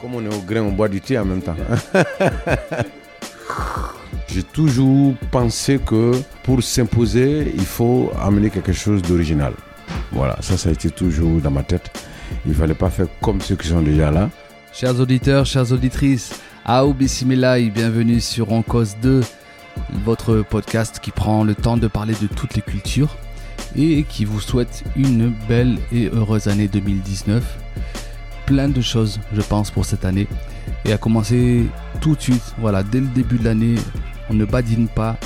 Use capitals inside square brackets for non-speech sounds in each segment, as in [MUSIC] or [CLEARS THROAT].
Comme on est au grain, on boit du thé en même temps. [LAUGHS] J'ai toujours pensé que pour s'imposer, il faut amener quelque chose d'original. Voilà, ça, ça a été toujours dans ma tête. Il ne fallait pas faire comme ceux qui sont déjà là. Chers auditeurs, chères auditrices, Aou bienvenue sur En Cause 2, votre podcast qui prend le temps de parler de toutes les cultures et qui vous souhaite une belle et heureuse année 2019. Plein de choses, je pense, pour cette année. Et à commencer tout de suite, voilà, dès le début de l'année, on ne badine pas.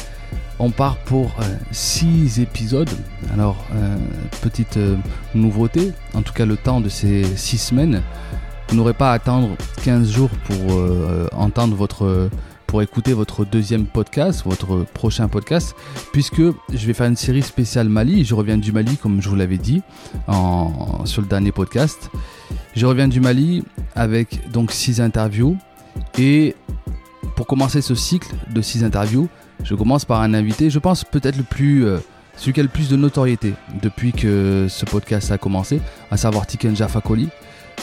On part pour 6 épisodes. Alors, euh, petite euh, nouveauté, en tout cas le temps de ces 6 semaines. Vous n'aurez pas à attendre 15 jours pour euh, entendre votre pour écouter votre deuxième podcast, votre prochain podcast, puisque je vais faire une série spéciale Mali. Je reviens du Mali, comme je vous l'avais dit en, sur le dernier podcast. Je reviens du Mali avec donc six interviews. Et pour commencer ce cycle de six interviews, je commence par un invité, je pense peut-être le plus, euh, celui qui a le plus de notoriété depuis que ce podcast a commencé, à savoir Tikenja Fakoli.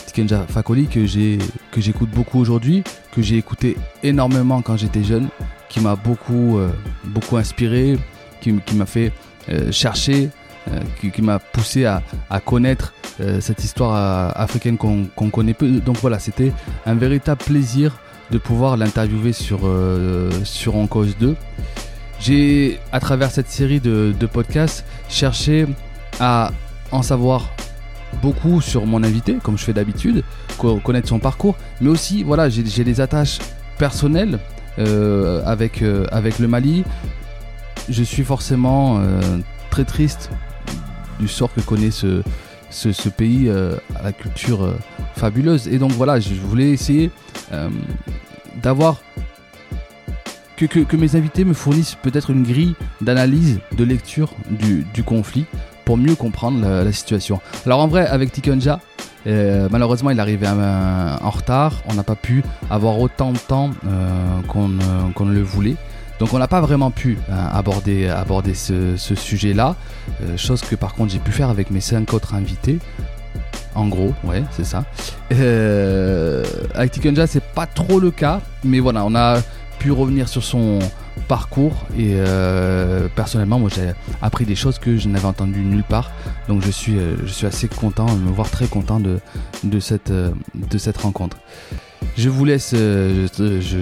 Tikenja Fakoli que j'ai que j'écoute beaucoup aujourd'hui, que j'ai écouté énormément quand j'étais jeune, qui m'a beaucoup euh, beaucoup inspiré, qui, m'a fait euh, chercher, euh, qui, m'a poussé à, à connaître cette histoire africaine qu'on qu'on connaît peu. Donc voilà, c'était un véritable plaisir de pouvoir l'interviewer sur sur En Cause 2. J'ai, à travers cette série de, de podcasts, cherché à en savoir beaucoup sur mon invité, comme je fais d'habitude, co- connaître son parcours, mais aussi, voilà, j'ai des attaches personnelles euh, avec, euh, avec le Mali. Je suis forcément euh, très triste du sort que connaît ce, pays à la culture fabuleuse. Et donc voilà, je voulais essayer d'avoir que, mes invités me fournissent peut-être une grille d'analyse, de lecture du conflit pour mieux comprendre la, situation. Alors en vrai, avec Tikenja, euh, malheureusement, il arrivé un- en retard. On n'a pas pu avoir autant de temps euh, qu'on euh, le voulait. Donc on n'a pas vraiment pu euh, aborder, aborder ce, sujet-là. Euh, chose que par contre j'ai pu faire avec mes cinq autres invités. En gros, ouais, c'est ça. Euh, avec Tikenja, c'est pas trop le cas. Mais voilà, on a pu revenir sur son parcours. Et euh, personnellement, moi j'ai appris des choses que je n'avais entendues nulle part. Donc je suis, euh, je suis assez content, me voir très content de, de, cette, euh, de cette rencontre. Je vous laisse,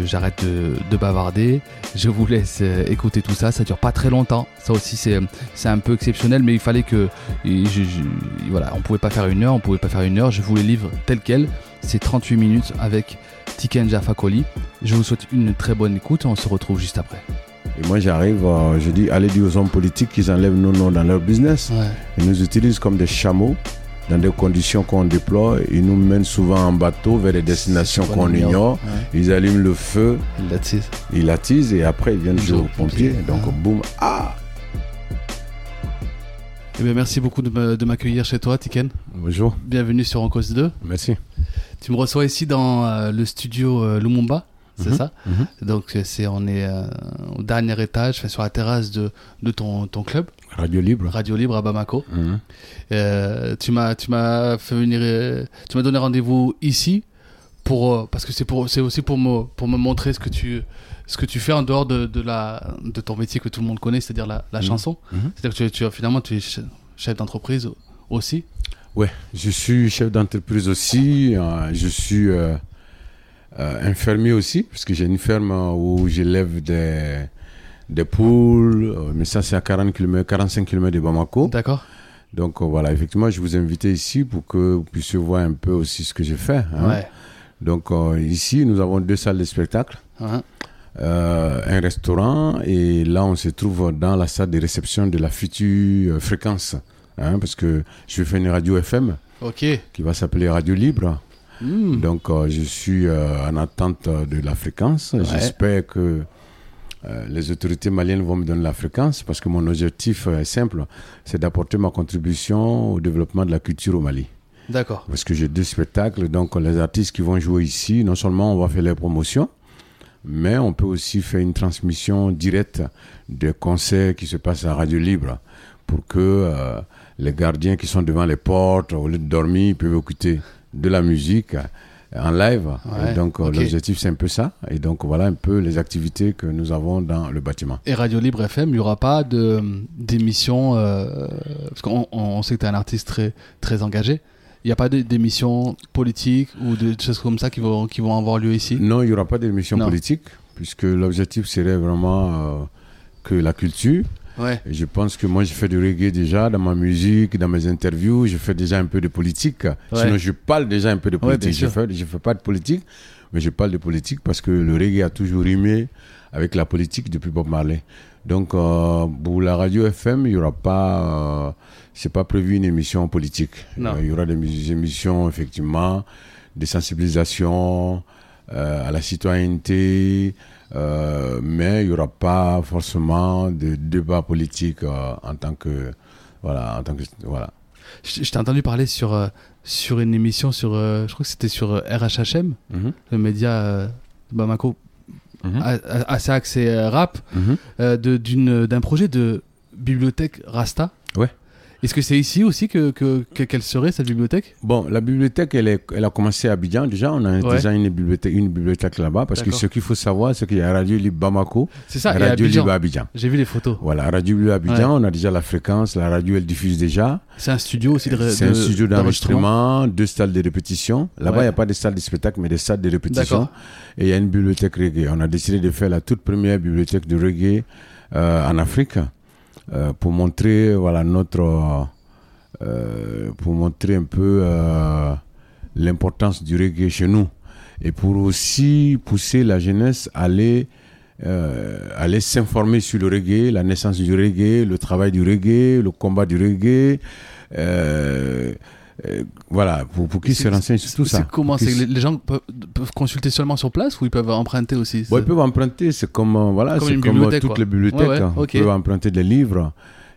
j'arrête de, de bavarder, je vous laisse écouter tout ça, ça dure pas très longtemps, ça aussi c'est un peu exceptionnel, mais il fallait que, je- voilà, on pouvait pas faire une heure, on pouvait pas faire une heure, je vous les livre tel quel, c'est 38 minutes avec Tikenja Fakoli. Je vous souhaite une très bonne écoute, on se retrouve juste après. Et moi, j'arrive, euh, je dis, allez dire aux hommes politiques qu'ils enlèvent nos noms dans leur business. Ouais. Ils nous utilisent comme des chameaux dans des conditions qu'on déploie. Ils nous mènent souvent en bateau vers des destinations Qu'on ignore. Ouais. Ils allument le feu, That's it. ils attisent et après ils viennent Ils jouer aux aux pompiers. pompiers. Donc, Ah. boum, ah Eh bien, merci beaucoup de m'accueillir chez toi, Tiken. Bonjour, Bienvenue sur En Cause 2. merci. Tu me reçois ici dans euh, le studio euh, Lumumba, c'est Mhm, ça mhm. Donc c'est on est euh, au dernier étage, sur la terrasse de, de ton, ton club, Radio Libre. Radio Libre à Bamako. Mhm. Tu m'as tu m'as fait venir, tu m'as donné rendez-vous ici pour euh, parce que c'est pour c'est aussi pour me pour me montrer ce que tu ce que tu fais en dehors de, de la de ton métier que tout le monde connaît, c'est-à-dire la, la Mhm. chanson. Mhm. C'est-à-dire que tu, tu finalement tu es che- chef d'entreprise aussi. Ouais, je suis chef d'entreprise aussi. euh, je suis euh, euh, infirmier aussi, parce que j'ai une ferme euh, où j'élève des, des poules. mais ça, c'est à 40 km, 45 km de Bamako. D'accord. Donc voilà, effectivement, je vous ai invité ici pour que vous puissiez voir un peu aussi ce que je fais. hein. Ouais. Donc euh, ici, nous avons deux salles de spectacle. Hein. euh, un restaurant et là on se trouve dans la salle de réception de la future euh, fréquence hein, parce que je vais faire une radio FM qui va s'appeler Radio Libre Hmm. Donc, euh, je suis en attente de la fréquence. J'espère que les autorités maliennes vont me donner la fréquence parce que mon objectif est simple, c'est d'apporter ma contribution au développement de la culture au Mali. D'accord. Parce que j'ai deux spectacles, donc les artistes qui vont jouer ici, non seulement on va faire les promotions, mais on peut aussi faire une transmission directe des concerts qui se passent à Radio Libre pour que euh, les gardiens qui sont devant les portes, au lieu de dormir, ils peuvent écouter de la musique euh, en live. Ouais, donc euh, l'objectif c'est un peu ça. Et donc voilà un peu les activités que nous avons dans le bâtiment. Et Radio Libre FM, il n'y aura pas d'émission, euh, parce qu'on on- on sait que tu es un artiste très, très engagé. Il n'y a pas d'émissions politiques ou de choses comme ça qui vont, qui vont avoir lieu ici? Non, il n'y aura pas d'émission Non. politique, puisque l'objectif serait vraiment euh, que la culture. Ouais. Et je pense que moi, je fais du reggae déjà dans ma musique, dans mes interviews. Je fais déjà un peu de politique. Sinon, je parle déjà un peu de Ouais, politique. je sûr. fais, je fais pas de politique, mais je parle de politique parce que le reggae a toujours rimé avec la politique depuis Bob Marley. Donc, euh, pour la radio FM, il y aura pas, euh, c'est pas prévu une émission politique. Non. Euh, il y aura des émissions effectivement de sensibilisation euh, à la citoyenneté, euh, mais il n'y aura pas forcément de débat politique euh, en tant que voilà en tant que voilà. Je, je t'ai entendu parler sur, sur une émission, sur, je crois que c'était sur RHHM, le média de Bamako, a- a- assez axé rap, de- d'une- d'un projet de bibliothèque Rasta. Est-ce que c'est ici aussi que, que- que- qu'elle serait cette bibliothèque? Bon, la bibliothèque, elle, est, elle a commencé à Abidjan. Déjà, on a Ouais. déjà une bibliothèque, une bibliothèque là-bas. Parce que ce qu'il faut savoir, c'est qu'il y a Radio Libre Bamako, C'est ça, Radio Abidjan. Libre Abidjan. J'ai vu les photos. Voilà, Radio Libre Abidjan, on a déjà la fréquence. La radio, elle diffuse déjà. C'est un studio aussi de C'est un studio d'enregistrement, deux salles de répétition. Là-bas, il Ouais. n'y a pas de salle de spectacle, mais des salles de répétition. Et il y a une bibliothèque reggae. On a décidé de faire la toute première bibliothèque de reggae euh, en Afrique euh, pour montrer voilà, notre. euh, pour montrer un peu euh, l'importance du reggae chez nous. Et pour aussi pousser la jeunesse à aller, aller s'informer sur le reggae, la naissance du reggae, le travail du reggae, le combat du reggae. Euh, euh, voilà, pour, pour C'est- se renseignent sur tout ça. comment c'est les, gens peuvent, peuvent consulter seulement sur place ou ils peuvent emprunter aussi Bon, ils peuvent emprunter, c'est comme, euh, voilà, Comme une comme bibliothèque, toutes quoi. les bibliothèques. Ouais, ouais, hein. Ils peuvent emprunter des livres.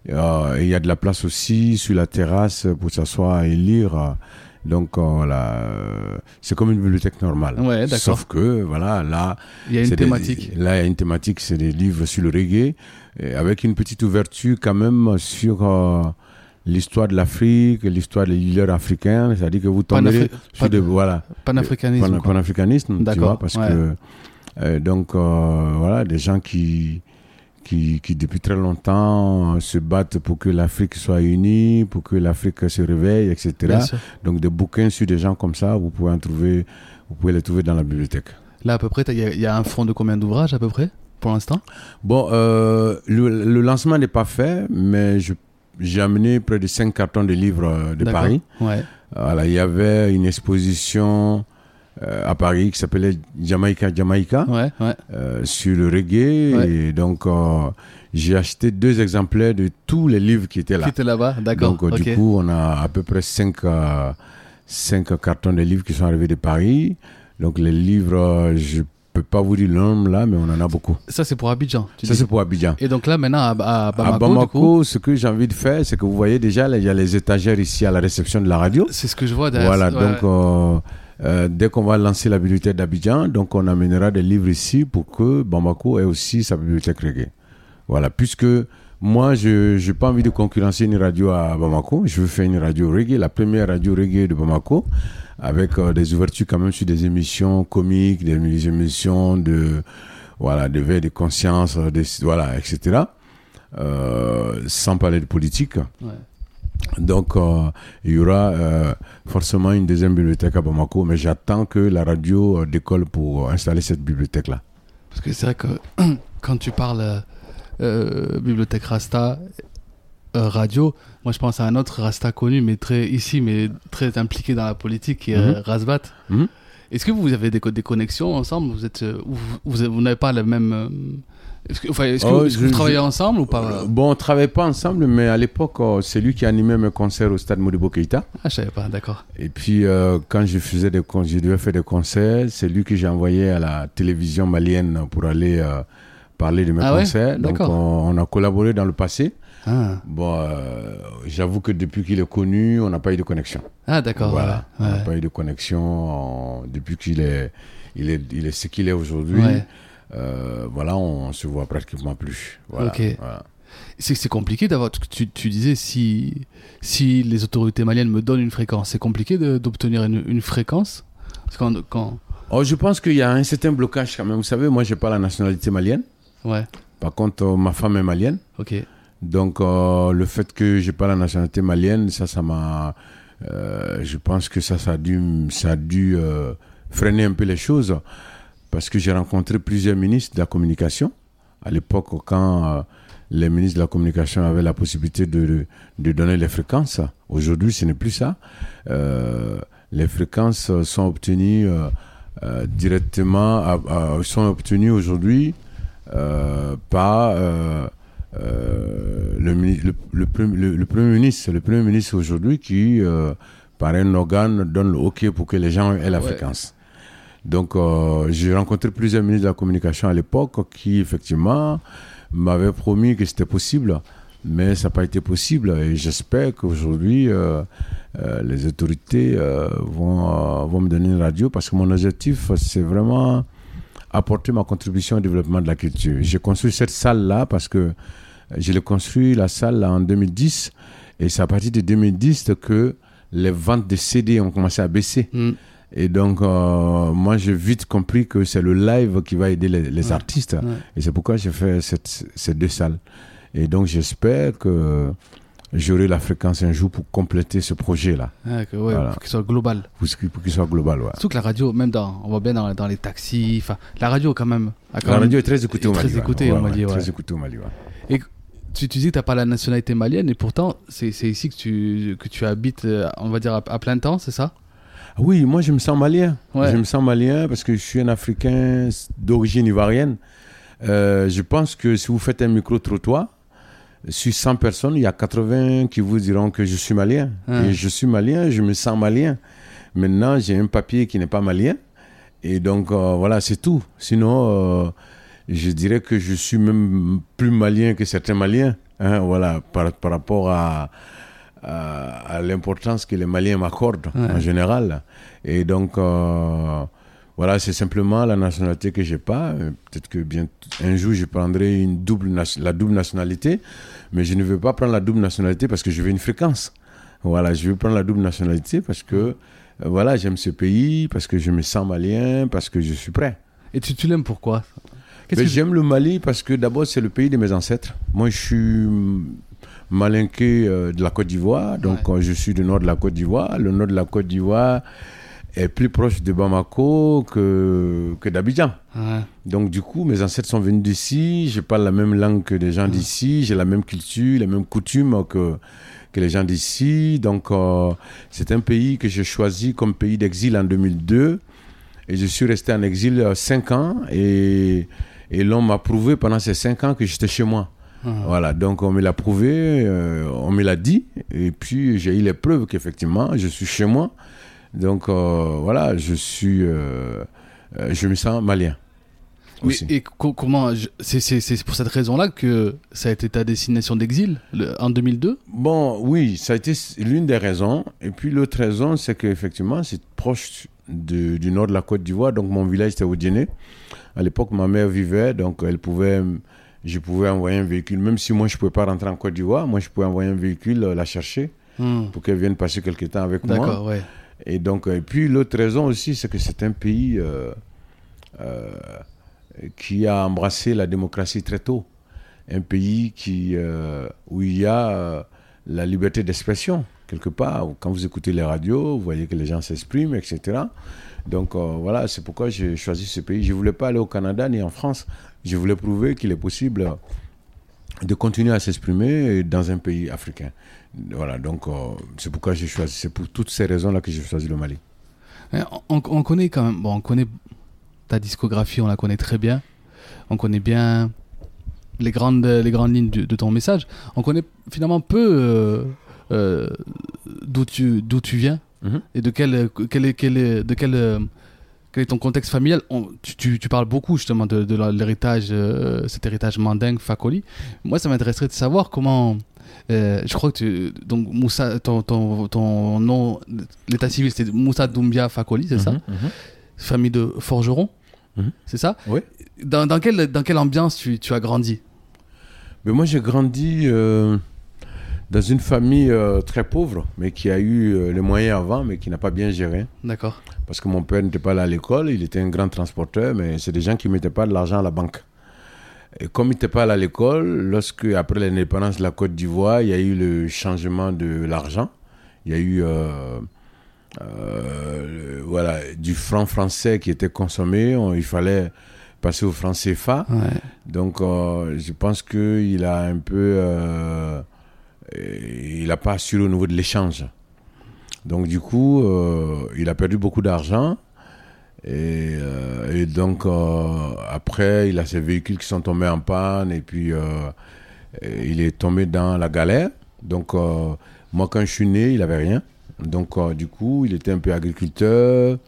Euh, Il y a de la place aussi sur la terrasse pour s'asseoir et lire. Donc euh, voilà, euh, c'est comme une bibliothèque normale. Ouais. Sauf que voilà, là, Il y a une des- thématique. là, il y a une thématique, c'est des livres sur le reggae, avec une petite ouverture quand même sur euh, l'histoire de l'Afrique, l'histoire des leaders africains. C'est-à-dire que vous Panafri- sur des voilà Panafricanisme. pan- panafricanisme, tu D'accord, vois, parce ouais. que euh, donc euh, voilà, des gens qui, qui qui depuis très longtemps euh, se battent pour que l'Afrique soit unie, pour que l'Afrique se réveille, etc. Donc des bouquins sur des gens comme ça, vous pouvez en trouver, vous pouvez les trouver dans la bibliothèque. Là, à peu près, il y, a- il y a un fonds de combien d'ouvrages à peu près pour l'instant? Bon, euh, le, le lancement n'est pas fait, mais je- j'ai amené près de 5 cartons de livres euh, de. Paris. Ouais. Voilà, il y avait une exposition euh, à Paris qui s'appelait Jamaica Jamaica Ouais, ouais. euh, sur le reggae. Ouais. Et donc, euh, j'ai acheté deux exemplaires de tous les livres qui étaient là. Qui était là-bas D'accord. Donc, du coup, on a à peu près 5 cinq cartons de livres qui sont arrivés de Paris. Donc, les livres, je peux pas vous dire le nombre là, mais on en a beaucoup. Ça, c'est pour Abidjan. tu Ça, c'est pour Abidjan. Et donc là, maintenant, à, à Bamako, à coup, ce que j'ai envie de faire, c'est que vous voyez déjà, il y a les étagères ici à la réception de la radio. c'est ce que je vois derrière. Voilà, Ouais. donc euh, euh, dès qu'on va lancer la bibliothèque d'Abidjan, donc on amènera des livres ici pour que Bamako ait aussi sa bibliothèque reggae. Voilà, puisque moi, je n'ai pas envie de concurrencer une radio à Bamako, je veux faire une radio reggae, la première radio reggae de Bamako, avec euh, des ouvertures quand même sur des émissions comiques, des, émissions de voilà, de veille de conscience, euh, voilà, etc. Euh, sans parler de politique. Ouais. Donc, euh, il y aura euh, forcément une deuxième bibliothèque à Bamako, mais j'attends que la radio décolle pour installer cette bibliothèque-là. Parce que c'est vrai que [CLEARS THROAT] quand tu parles bibliothèque Rasta, euh, radio, moi je pense à un autre Rasta connu, mais très ici, mais très impliqué dans la politique, qui est Razbat. Mhm. Est-ce que vous avez des, co- des connexions ensemble? Vous êtes, euh, ou vous, vous, vous n'avez pas le même, euh, Est-ce que, enfin, est-ce que, Oh, que je- vous travaillez je- ensemble ou pas? Bon, on travaillait pas ensemble, mais à l'époque, euh, c'est lui qui animait mes concerts au stade Modibo Keïta. Ah, je savais pas, d'accord. Et puis, euh, quand je faisais des je devais faire des concerts, c'est lui que j'ai envoyé à la télévision malienne pour aller parler de mes Ah ouais? concerts. Donc, D'accord. on, on a collaboré dans le passé. Ah, Bon, euh, j'avoue que depuis qu'il est connu, on n'a pas eu de connexion. Ah, d'accord. Voilà, ouais, on n'a pas eu de connexion en- depuis qu'il est, il est, il est ce qu'il est aujourd'hui. Ouais. Euh, voilà, on se voit pratiquement plus. Voilà, Ok. voilà. C'est compliqué d'avoir. Tu, tu disais si, si les autorités maliennes me donnent une fréquence, c'est compliqué d'obtenir une, une fréquence? Parce quand, quand- Oh, je pense qu'il y a un certain blocage quand même. Vous savez, moi, j'ai pas la nationalité malienne. Ouais, Par contre, euh, ma femme est malienne. ok. Donc, euh, le fait que j'ai pas la nationalité malienne, ça, ça m'a. euh, je pense que ça, ça a dû, ça a dû euh, freiner un peu les choses. Parce que j'ai rencontré plusieurs ministres de la communication. À l'époque, quand les ministres de la communication avaient la possibilité de, de donner les fréquences. Aujourd'hui, ce n'est plus ça. Les fréquences sont obtenues directement, sont obtenues aujourd'hui par euh, le, Premier ministre. Le Premier ministre aujourd'hui qui, euh, par un organe, donne le OK pour que les gens aient la Ouais. fréquence. Donc, euh, j'ai rencontré plusieurs ministres de la communication à l'époque qui, effectivement, m'avaient promis que c'était possible, mais ça n'a pas été possible. Et j'espère qu'aujourd'hui, euh, euh, les autorités vont, vont me donner une radio parce que mon objectif, c'est vraiment apporter ma contribution au développement de la culture. J'ai construit cette salle-là parce que je l'ai construit, la salle, en 2010, et c'est à partir de 2010 que les ventes de CD ont commencé à baisser. Hmm. Et donc, euh, moi, j'ai vite compris que c'est le live qui va aider les, les Ouais. artistes. Ouais. Et c'est pourquoi j'ai fait cette- ces deux salles. Et donc, j'espère que j'aurai la fréquence un jour pour compléter ce projet-là, Ah, que- ouais, Voilà. pour qu'il soit global. pour qu'il pour qu'il soit global. ouais. Surtout que la radio, même dans, on voit bien dans, dans les taxis, la radio quand même. quand La même- radio est très écoutée au très Mali. ouais. écoutée au Mali. Très écoutée au Mali, ouais. Tu, tu dis que tu n'as pas la nationalité malienne et pourtant, c'est c'est ici que tu, que tu habites, euh, on va dire, à, à plein temps, c'est ça? Oui, moi je me sens malien. Ouais. Je me sens malien parce que je suis un Africain d'origine ivoirienne. Euh, je pense que si vous faites un micro-trottoir, sur 100 personnes, il y a 80 qui vous diront que je suis malien. Ah. Et je suis malien, je me sens malien. Maintenant, j'ai un papier qui n'est pas malien. Et donc, euh, voilà, c'est tout. Sinon, euh, je dirais que je suis même plus malien que certains maliens. hein, voilà, par, par rapport à, à, à l'importance que les Maliens m'accordent Ouais. en général. Et donc, euh, voilà, c'est simplement la nationalité que j'ai pas. Euh, Peut-être que bien un jour je prendrai une double la double nationalité, mais je ne veux pas prendre la double nationalité parce que je veux une fréquence. Voilà, je veux prendre la double nationalité parce que euh, voilà, j'aime ce pays, parce que je me sens malien, parce que je suis prêt. Et tu, tu l'aimes pourquoi? Que- J'aime le Mali parce que d'abord c'est le pays de mes ancêtres. Moi je suis malinqué euh, de la Côte d'Ivoire, donc Ouais. euh, je suis du nord de la Côte d'Ivoire. Le nord de la Côte d'Ivoire est plus proche de Bamako que, que d'Abidjan. Ouais. Donc du coup, mes ancêtres sont venus d'ici, je parle la même langue que des gens d'ici, j'ai la même culture, les mêmes coutumes que, que les gens d'ici. Donc euh, c'est un pays que j'ai choisi comme pays d'exil en 2002. Et je suis resté en exil 5 ans et, et l'on m'a prouvé pendant ces 5 ans que j'étais chez moi. Voilà, donc on me l'a prouvé, euh, on me l'a dit, et puis j'ai eu les preuves qu'effectivement je suis chez moi. Donc euh, voilà, je suis, euh, euh, je me sens malien. Mais, et co- comment c'est- pour cette raison-là que ça a été ta destination d'exil en 2002 Bon, oui, ça a été l'une des raisons. Et puis l'autre raison, c'est qu'effectivement, c'est proche de- du nord de la Côte d'Ivoire. Donc mon village était au Dîner. À l'époque, ma mère vivait, donc elle pouvait, je pouvais envoyer un véhicule. Même si moi, je ne pouvais pas rentrer en Côte d'Ivoire, moi, je pouvais envoyer un véhicule la chercher Hmm. pour qu'elle vienne passer quelque temps avec moi. D'accord, ouais. Et donc, et puis l'autre raison aussi, c'est que c'est un pays euh, euh, qui a embrassé la démocratie très tôt. Un pays euh, où il y a euh, la liberté d'expression, quelque part. Quand vous écoutez les radios, vous voyez que les gens s'expriment, etc. Donc euh, voilà, c'est pourquoi j'ai choisi ce pays. Je ne voulais pas aller au Canada ni en France. Je voulais prouver qu'il est possible de continuer à s'exprimer dans un pays africain. Voilà, donc euh, c'est pourquoi j'ai choisi, c'est pour toutes ces raisons-là que j'ai choisi le Mali. On, on connaît quand même, bon, on connaît ta discographie, on la connaît très bien. On connaît bien les grandes, les grandes lignes de, de ton message, on connaît finalement peu euh, euh, d'où tu, d'où tu viens Mhm. et de quel, quel, est, quel, est, de quel, quel est ton contexte familial. On- tu, tu, tu parles beaucoup justement de, l'héritage, euh, cet héritage mandingue, Fakoli. Moi, ça m'intéresserait de savoir comment. Euh, je crois que tu, donc Moussa, ton, ton, ton nom, l'état civil, c'est Moussa Doumbia Fakoli, c'est ça? Mhm, mhm. Famille de forgerons, Mhm. c'est ça? Oui. Dans, dans, quelle, dans quelle ambiance tu, tu as grandi? Mais moi, j'ai grandi euh, dans une famille euh, très pauvre, mais qui a eu les moyens avant, mais qui n'a pas bien géré. D'accord. Parce que mon père n'était pas allé à l'école, il était un grand transporteur, mais c'est des gens qui ne mettaient pas de l'argent à la banque. Et comme il n'était pas allé à l'école, lorsque, après l'indépendance de la Côte d'Ivoire, il y a eu le changement de l'argent. Il y a eu euh, euh, le- voilà, du franc français qui était consommé. On- il fallait passer au franc CFA. Ouais. Donc, euh, je pense qu'il a un peu. il n'a pas assuré au niveau de l'échange. Donc, du coup, il a perdu beaucoup d'argent. Et, euh, et donc, euh, après, il a ses véhicules qui sont tombés en panne. Et puis, euh, il est tombé dans la galère. Donc, moi, quand je suis né, il n'avait rien. Donc, du coup, il était un peu agriculteur,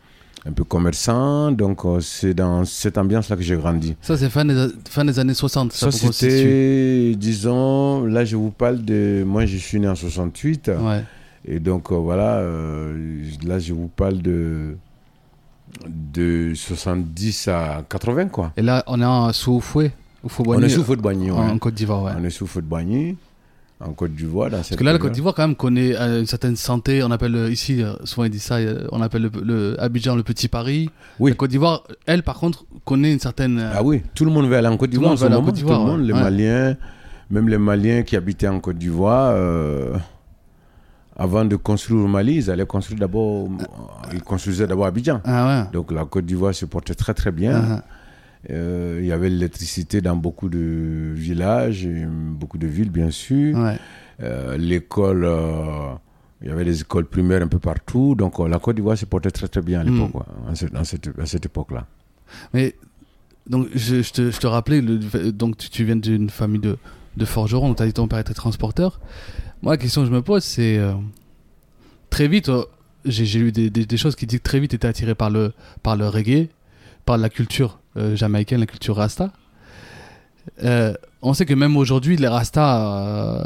un peu commerçant. Donc, euh, c'est dans cette ambiance-là que j'ai grandi. Ça, c'est fin des, fin des années 60. Ça, Ça, c'était, disons, là, je vous parle de. Moi, je suis né en 68. Ouais. Et donc, euh, voilà, euh, là, je vous parle de. De 70 à 80, quoi. Et là, on est en sous fouet. On est sous Fouet de Boigny, ouais. en, Côte d'Ivoire. Ouais. On est sous Fouet de Boigny, en Côte d'Ivoire. dans Parce que là, la période. Côte d'Ivoire, quand même, connaît euh, une certaine santé. On appelle euh, ici, euh, souvent ils disent ça, on appelle le, le Abidjan le petit Paris. Oui. La Côte d'Ivoire, elle, par contre, connaît une certaine. Ah oui, tout le monde veut aller en Côte d'Ivoire en ce moment. Côte d'Ivoire, Tout le monde, ouais. les. Maliens, même les Maliens qui habitaient en Côte d'Ivoire, euh, avant de construire au Mali, ils allaient construire d'abord. Ils construisaient d'abord Abidjan. Ah ouais. Donc la Côte d'Ivoire se portait très très bien. Ah, Euh, il y avait l'électricité dans beaucoup de villages, et beaucoup de villes bien sûr. ah, ouais. Euh, L'école, euh, il y avait des écoles primaires un peu partout. Donc euh, la Côte d'Ivoire se portait très très bien à l'époque, Mm. cette- dans cette- à cette époque-là. Mais donc, je, je te, je te rappelais, le- donc tu, tu viens d'une famille de, de forgerons, donc tu as dit ton père était transporteur. Moi, la question que je me pose, c'est euh, très vite, euh, j'ai lu des, des- des choses qui disent que très vite tu étais attiré par le, par le reggae, par la culture euh, jamaïcaine, la culture rasta. On sait que même aujourd'hui, les rastas euh,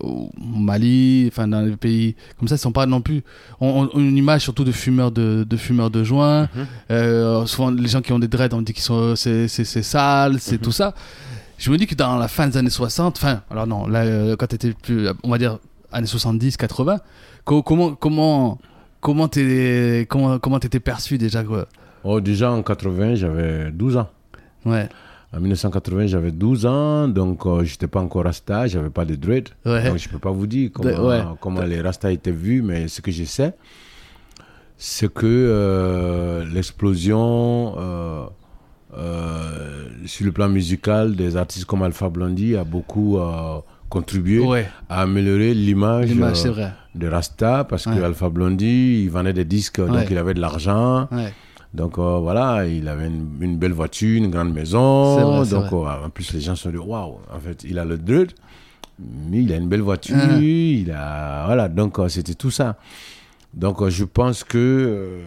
au Mali, enfin dans les pays comme ça, ils sont pas non plus. On, on- une image surtout de fumeurs de, de fumeurs de joint. Euh, souvent, les gens qui ont des dreads, on dit qu'ils sont c'est sale, c'est tout ça. Je me dis que dans la fin des années 60, enfin, alors non, là, euh, quand tu étais plus, on va dire années 70, 80, co- comment comment comment t'es comment comment t'étais perçu déjà quoi? Oh, déjà en 80, j'avais 12 ans. Ouais, En 1980, j'avais 12 ans, donc euh, j'étais pas encore rasta, j'avais pas de dread. ouais, Donc je peux pas vous dire comment, De- ouais. comment les rastas étaient vus, mais ce que je sais, c'est que euh, l'explosion euh, euh, sur le plan musical des artistes comme Alpha Blondy a beaucoup euh, contribué ouais. à améliorer l'image euh, de Rasta parce Ouais. que Alpha Blondy, il vendait des disques, Ouais. donc il avait de l'argent. Donc euh, voilà, il avait une, une belle voiture, une grande maison. Vrai, donc en plus les gens se sont dit waouh, en fait il a le dread, mais il a une belle voiture, Ah. il a voilà donc c'était tout ça. Donc je pense que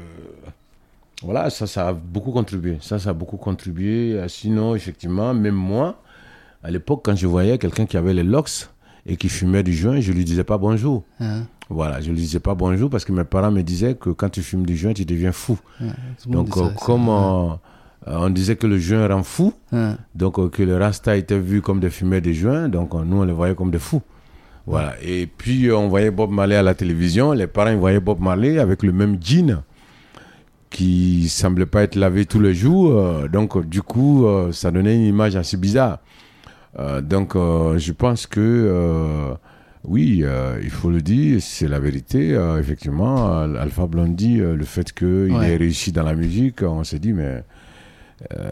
voilà ça ça a beaucoup contribué, ça ça a beaucoup contribué. Euh, Sinon effectivement même moi à l'époque quand je voyais quelqu'un qui avait les locks et qui fumait du joint, je lui disais pas bonjour. Hein, Voilà, je lui disais pas bonjour parce que mes parents me disaient que quand tu fumes du joint, tu deviens fou. le Donc, ça, euh, comme euh, on disait que le joint rend fou, Hein, donc euh, que les Rasta étaient vus comme des fumeurs de joint, donc nous on les voyait comme des fous. Voilà. Et puis on voyait Bob Marley à la télévision, les parents ils voyaient Bob Marley avec le même jean qui semblait pas être lavé tous les jours, euh, donc euh, du coup euh, ça donnait une image assez bizarre. Donc je pense que oui, euh, il faut le dire, c'est la vérité. euh, effectivement, Alpha Blondy, euh, le fait qu'il Ouais. ait réussi dans la musique, on s'est dit, mais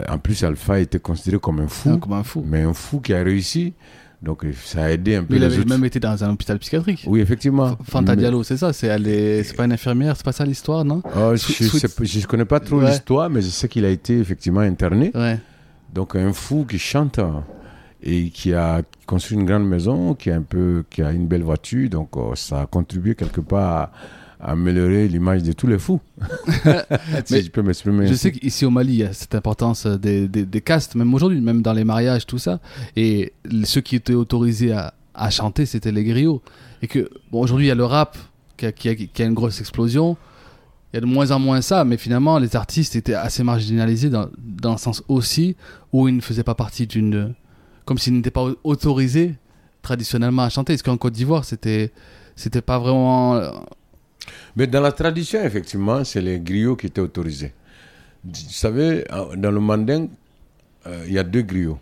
en plus, Alpha était considéré comme un fou, hein, comme un fou. mais un fou qui a réussi. Donc, ça a aidé un peu il avait autres. même été dans un hôpital psychiatrique. Oui, effectivement. Fanta Mais- Diallo, c'est ça, c'est est- c'est pas une infirmière, c'est pas ça l'histoire, non? Oh, je ne connais pas trop Ouais. l'histoire, mais je sais qu'il a été effectivement interné. Ouais. Donc un fou qui chante et qui a construit une grande maison, qui a un peu, qui a une belle voiture, donc euh, ça a contribué quelque part à améliorer l'image de tous les fous. [LAUGHS] si Mais je peux m'exprimer. Je sais qu'ici au Mali, il y a cette importance euh, des, des, des castes, même aujourd'hui, même dans les mariages, tout ça. Et ceux qui étaient autorisés à, à chanter, c'était les griots. Et que, bon, aujourd'hui, il y a le rap qui a, qui, a, qui a une grosse explosion. Il y a de moins en moins ça, mais finalement, les artistes étaient assez marginalisés dans, dans le sens aussi où ils ne faisaient pas partie d'une. Comme s'ils n'étaient pas autorisés traditionnellement à chanter. Est-ce qu'en Côte d'Ivoire, c'était. C'était pas vraiment. Mais dans la tradition, effectivement, c'est les griots qui étaient autorisés. Vous savez, dans le manding, euh, il y a deux griots.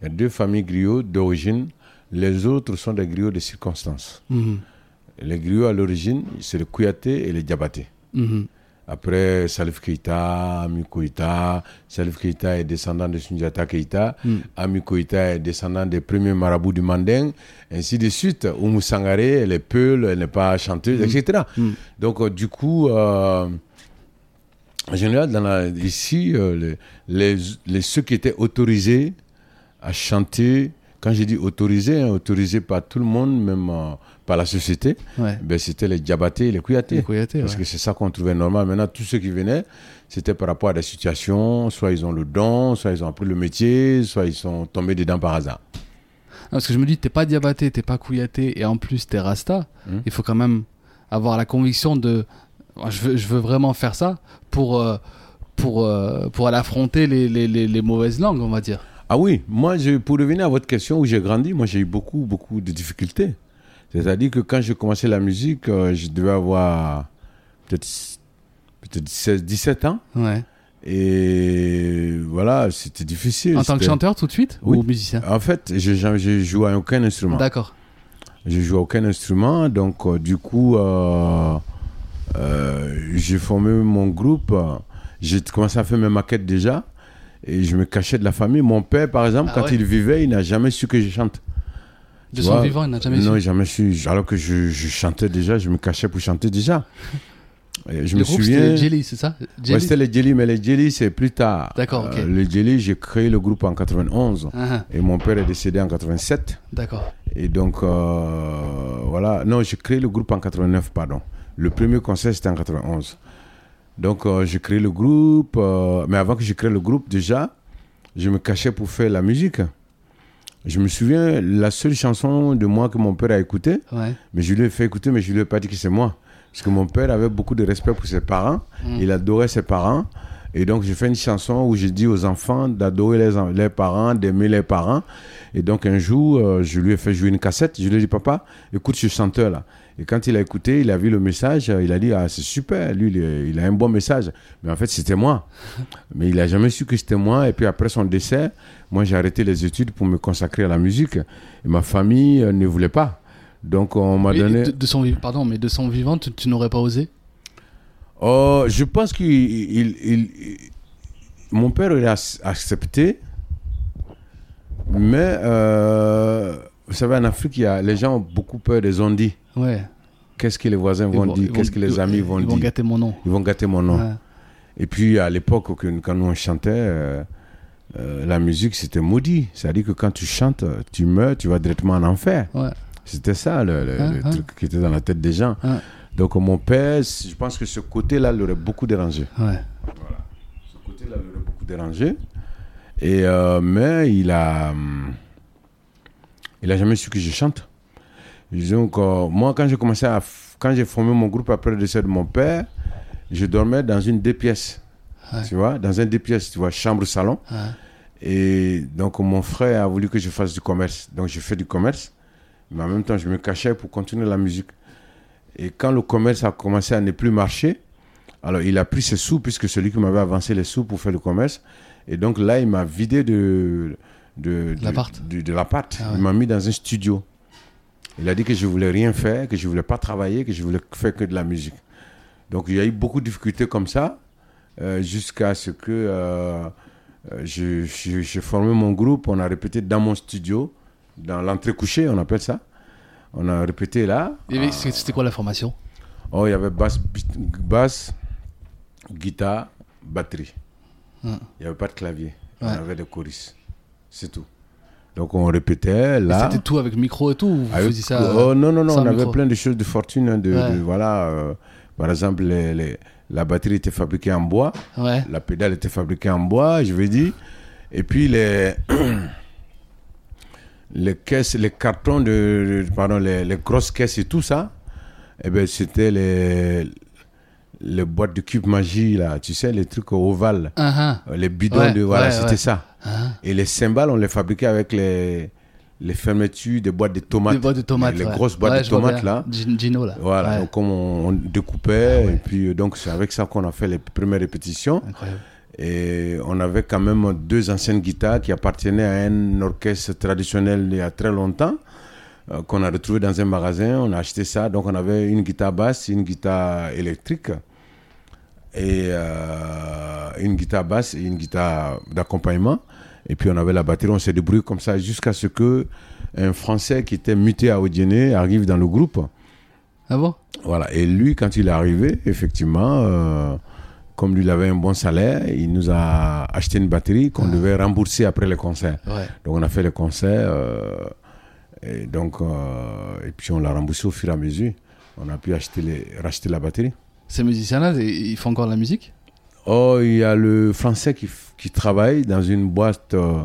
Il y a deux familles griots d'origine. Les autres sont des griots de circonstances. mhm, Les griots à l'origine, c'est le Kouyaté et les Diabaté. mhm. Après, Salif Keita, Ami Koïta. Salif Keita est descendant de Sundiata Keita. Mm. Ami Koïta est descendant des premiers marabouts du Manding. Ainsi de suite. Oumou Sangaré, elle est peule, elle n'est pas chanteuse, etc. Mm. Donc, euh, du coup, euh, en général, dans la- ici, euh, les, ceux qui étaient autorisés à chanter, quand j'ai dit autorisés, hein, autorisés par tout le monde, même par la société, Ouais. ben, c'était les Diabaté et les Kouyaté, Parce ouais. que c'est ça qu'on trouvait normal. Maintenant, tous ceux qui venaient, c'était par rapport à des situations, soit ils ont le don, soit ils ont appris le métier, soit ils sont tombés dedans par hasard. Non, Parce que je me dis, t'es pas diabaté, t'es pas couillaté, et en plus t'es rasta. Hmm. Il faut quand même avoir la conviction de. Je veux, je veux vraiment faire ça pour, euh, pour, euh, pour aller affronter les, les, les, les mauvaises langues, on va dire. Ah oui, moi, je, pour revenir à votre question où j'ai grandi, moi j'ai eu beaucoup, beaucoup de difficultés. C'est-à-dire que quand j'ai commencé la musique, euh, je devais avoir peut-être peut 17 ans. Ouais. Et voilà, c'était difficile. En tant que chanteur tout de suite Oui. Ou musicien? En fait, je je joue à aucun instrument. D'accord. Je joue à aucun instrument, donc euh, du coup, euh, j'ai formé mon groupe. J'ai commencé à faire mes maquettes déjà, et je me cachais de la famille. Mon père, par exemple, Ah quand ouais. il vivait, il n'a jamais su que je chante. De son vivant, il n'a jamais non, su. jamais su. Alors que je, je chantais déjà, je me cachais pour chanter déjà. [LAUGHS] Et je Le me groupe, souviens. c'était les Jelly, c'est ça? Ouais, c'était les Jelly, mais les Jelly, c'est plus tard. D'accord, ok. Euh, les Jelly, j'ai créé le groupe en 91. Ah, ah, Et mon père est décédé en 87. D'accord. Et donc, euh, voilà. Non, j'ai créé le groupe en 89, pardon. Le premier concert, c'était en 91. Donc, euh, j'ai créé le groupe. euh, mais avant que je crée le groupe, déjà, je me cachais pour faire la musique. Je me souviens, la seule chanson de moi que mon père a écoutée, Ouais. mais je lui ai fait écouter, mais je ne lui ai pas dit que c'est moi. Parce que mon père avait beaucoup de respect pour ses parents. Mm. Il adorait ses parents. Et donc, j'ai fait une chanson où j'ai dit aux enfants d'adorer les parents, d'aimer les parents. Et donc, un jour, euh, je lui ai fait jouer une cassette. Je lui ai dit, papa, écoute ce chanteur-là. Et quand il a écouté, il a vu le message. euh, Il a dit, ah, c'est super. Lui, il, a un bon message. Mais en fait, c'était moi. [LAUGHS] Mais il n'a jamais su que c'était moi. Et puis, après son décès, moi, j'ai arrêté les études pour me consacrer à la musique. Et ma famille euh, ne voulait pas. Donc, on m'a donné. de, de son, pardon, mais de son vivant, tu, tu n'aurais pas osé? Oh, je pense qu'il. il- il- il- mon père aurait ac- accepté, mais euh, vous savez, en Afrique, y a, les gens ont beaucoup peur des ondits. Ouais. Qu'est-ce que les voisins Ils vont, vont- dire? ils Qu'est-ce que les ils- amis vont Ils dire? vont gâter mon nom. Ils vont gâter mon nom. Ouais. Et puis, à l'époque, que- quand nous on chantait, euh, euh, la musique, c'était maudit. C'est-à-dire que quand tu chantes, tu meurs, tu vas directement en enfer. Ouais. C'était ça le, le- Hein, le hein. truc qui était dans la tête des gens. Hein. Donc, mon père, je pense que ce côté-là l'aurait beaucoup dérangé. Ouais. Ce côté-là l'aurait beaucoup dérangé. Et, euh, mais il a, hum, il a jamais su que je chante. Euh, moi, quand j'ai commencé à, quand j'ai formé mon groupe après le décès de mon père, je dormais dans une deux pièces. Ouais. Tu vois, dans un deux pièces, tu vois, chambre-salon. Ouais. Et donc, mon frère a voulu que je fasse du commerce. Donc, je fais du commerce. Mais en même temps, je me cachais pour continuer la musique. Et quand le commerce a commencé à ne plus marcher, alors il a pris ses sous, puisque celui qui m'avait avancé les sous pour faire le commerce. Et donc là, il m'a vidé de, de, de, L'appart. de- de l'appart. Ah ouais. Il m'a mis dans un studio. Il a dit que je voulais rien faire, que je voulais pas travailler, que je voulais faire que de la musique. Donc il y a eu beaucoup de difficultés comme ça, euh, jusqu'à ce que euh, euh, je- je- j'ai formé mon groupe. On a répété dans mon studio, dans l'entrée couchée, on appelle ça. On a répété là. C'est- C'était quoi la formation? Oh, il y avait basse, basse guitare, batterie. Hmm. Il n'y avait pas de clavier. on Ouais. avait des choristes. C'est tout. Donc on répétait là. C'était tout avec micro et tout ou Vous Avec- faisiez ça oh, non, non, non, on avait micro plein de choses de fortune. hein, de, Ouais. de- voilà, euh, par exemple, les- les- la batterie était fabriquée en bois, Ouais. la pédale était fabriquée en bois, je veux dire. Et puis les, [CLEARS THROAT] les caisses, les cartons de, de- pardon, les, les grosses caisses et tout ça, eh ben, c'était les, les boîtes de cube magie, là, tu sais, les trucs ovales, Ah, ah. euh, les bidons Ouais, de, voilà, ouais, c'était ouais. ça. Ah. Et les cymbales, on les fabriquait avec les, les fermetures des boîtes de tomates. Des boîtes de tomates. Les, les grosses boîtes de tomates, là. Gin- Gino, là. Voilà, donc comme on, on découpait, Ah et puis euh, donc c'est avec ça qu'on a fait les premières répétitions. Incroyable. Et on avait quand même deux anciennes guitares qui appartenaient à un orchestre traditionnel il y a très longtemps, euh, qu'on a retrouvé dans un magasin. On a acheté ça, donc on avait une guitare basse, une guitare électrique, et euh, une guitare basse et une guitare d'accompagnement. Et puis on avait la batterie, on s'est débrouillé comme ça jusqu'à ce que un Français qui était muté à Odienné arrive dans le groupe. Ah bon? Voilà. Et lui, quand il est arrivé, effectivement, euh, comme lui, il avait un bon salaire, il nous a acheté une batterie qu'on devait rembourser après le concert. Ouais. Donc, on a fait le concert. euh, et donc, et puis, on l'a remboursé au fur et à mesure. On a pu acheter les, racheter la batterie. Ces musiciens-là, ils font encore de la musique? Oh, il y a le français qui, travaille dans une boîte, euh,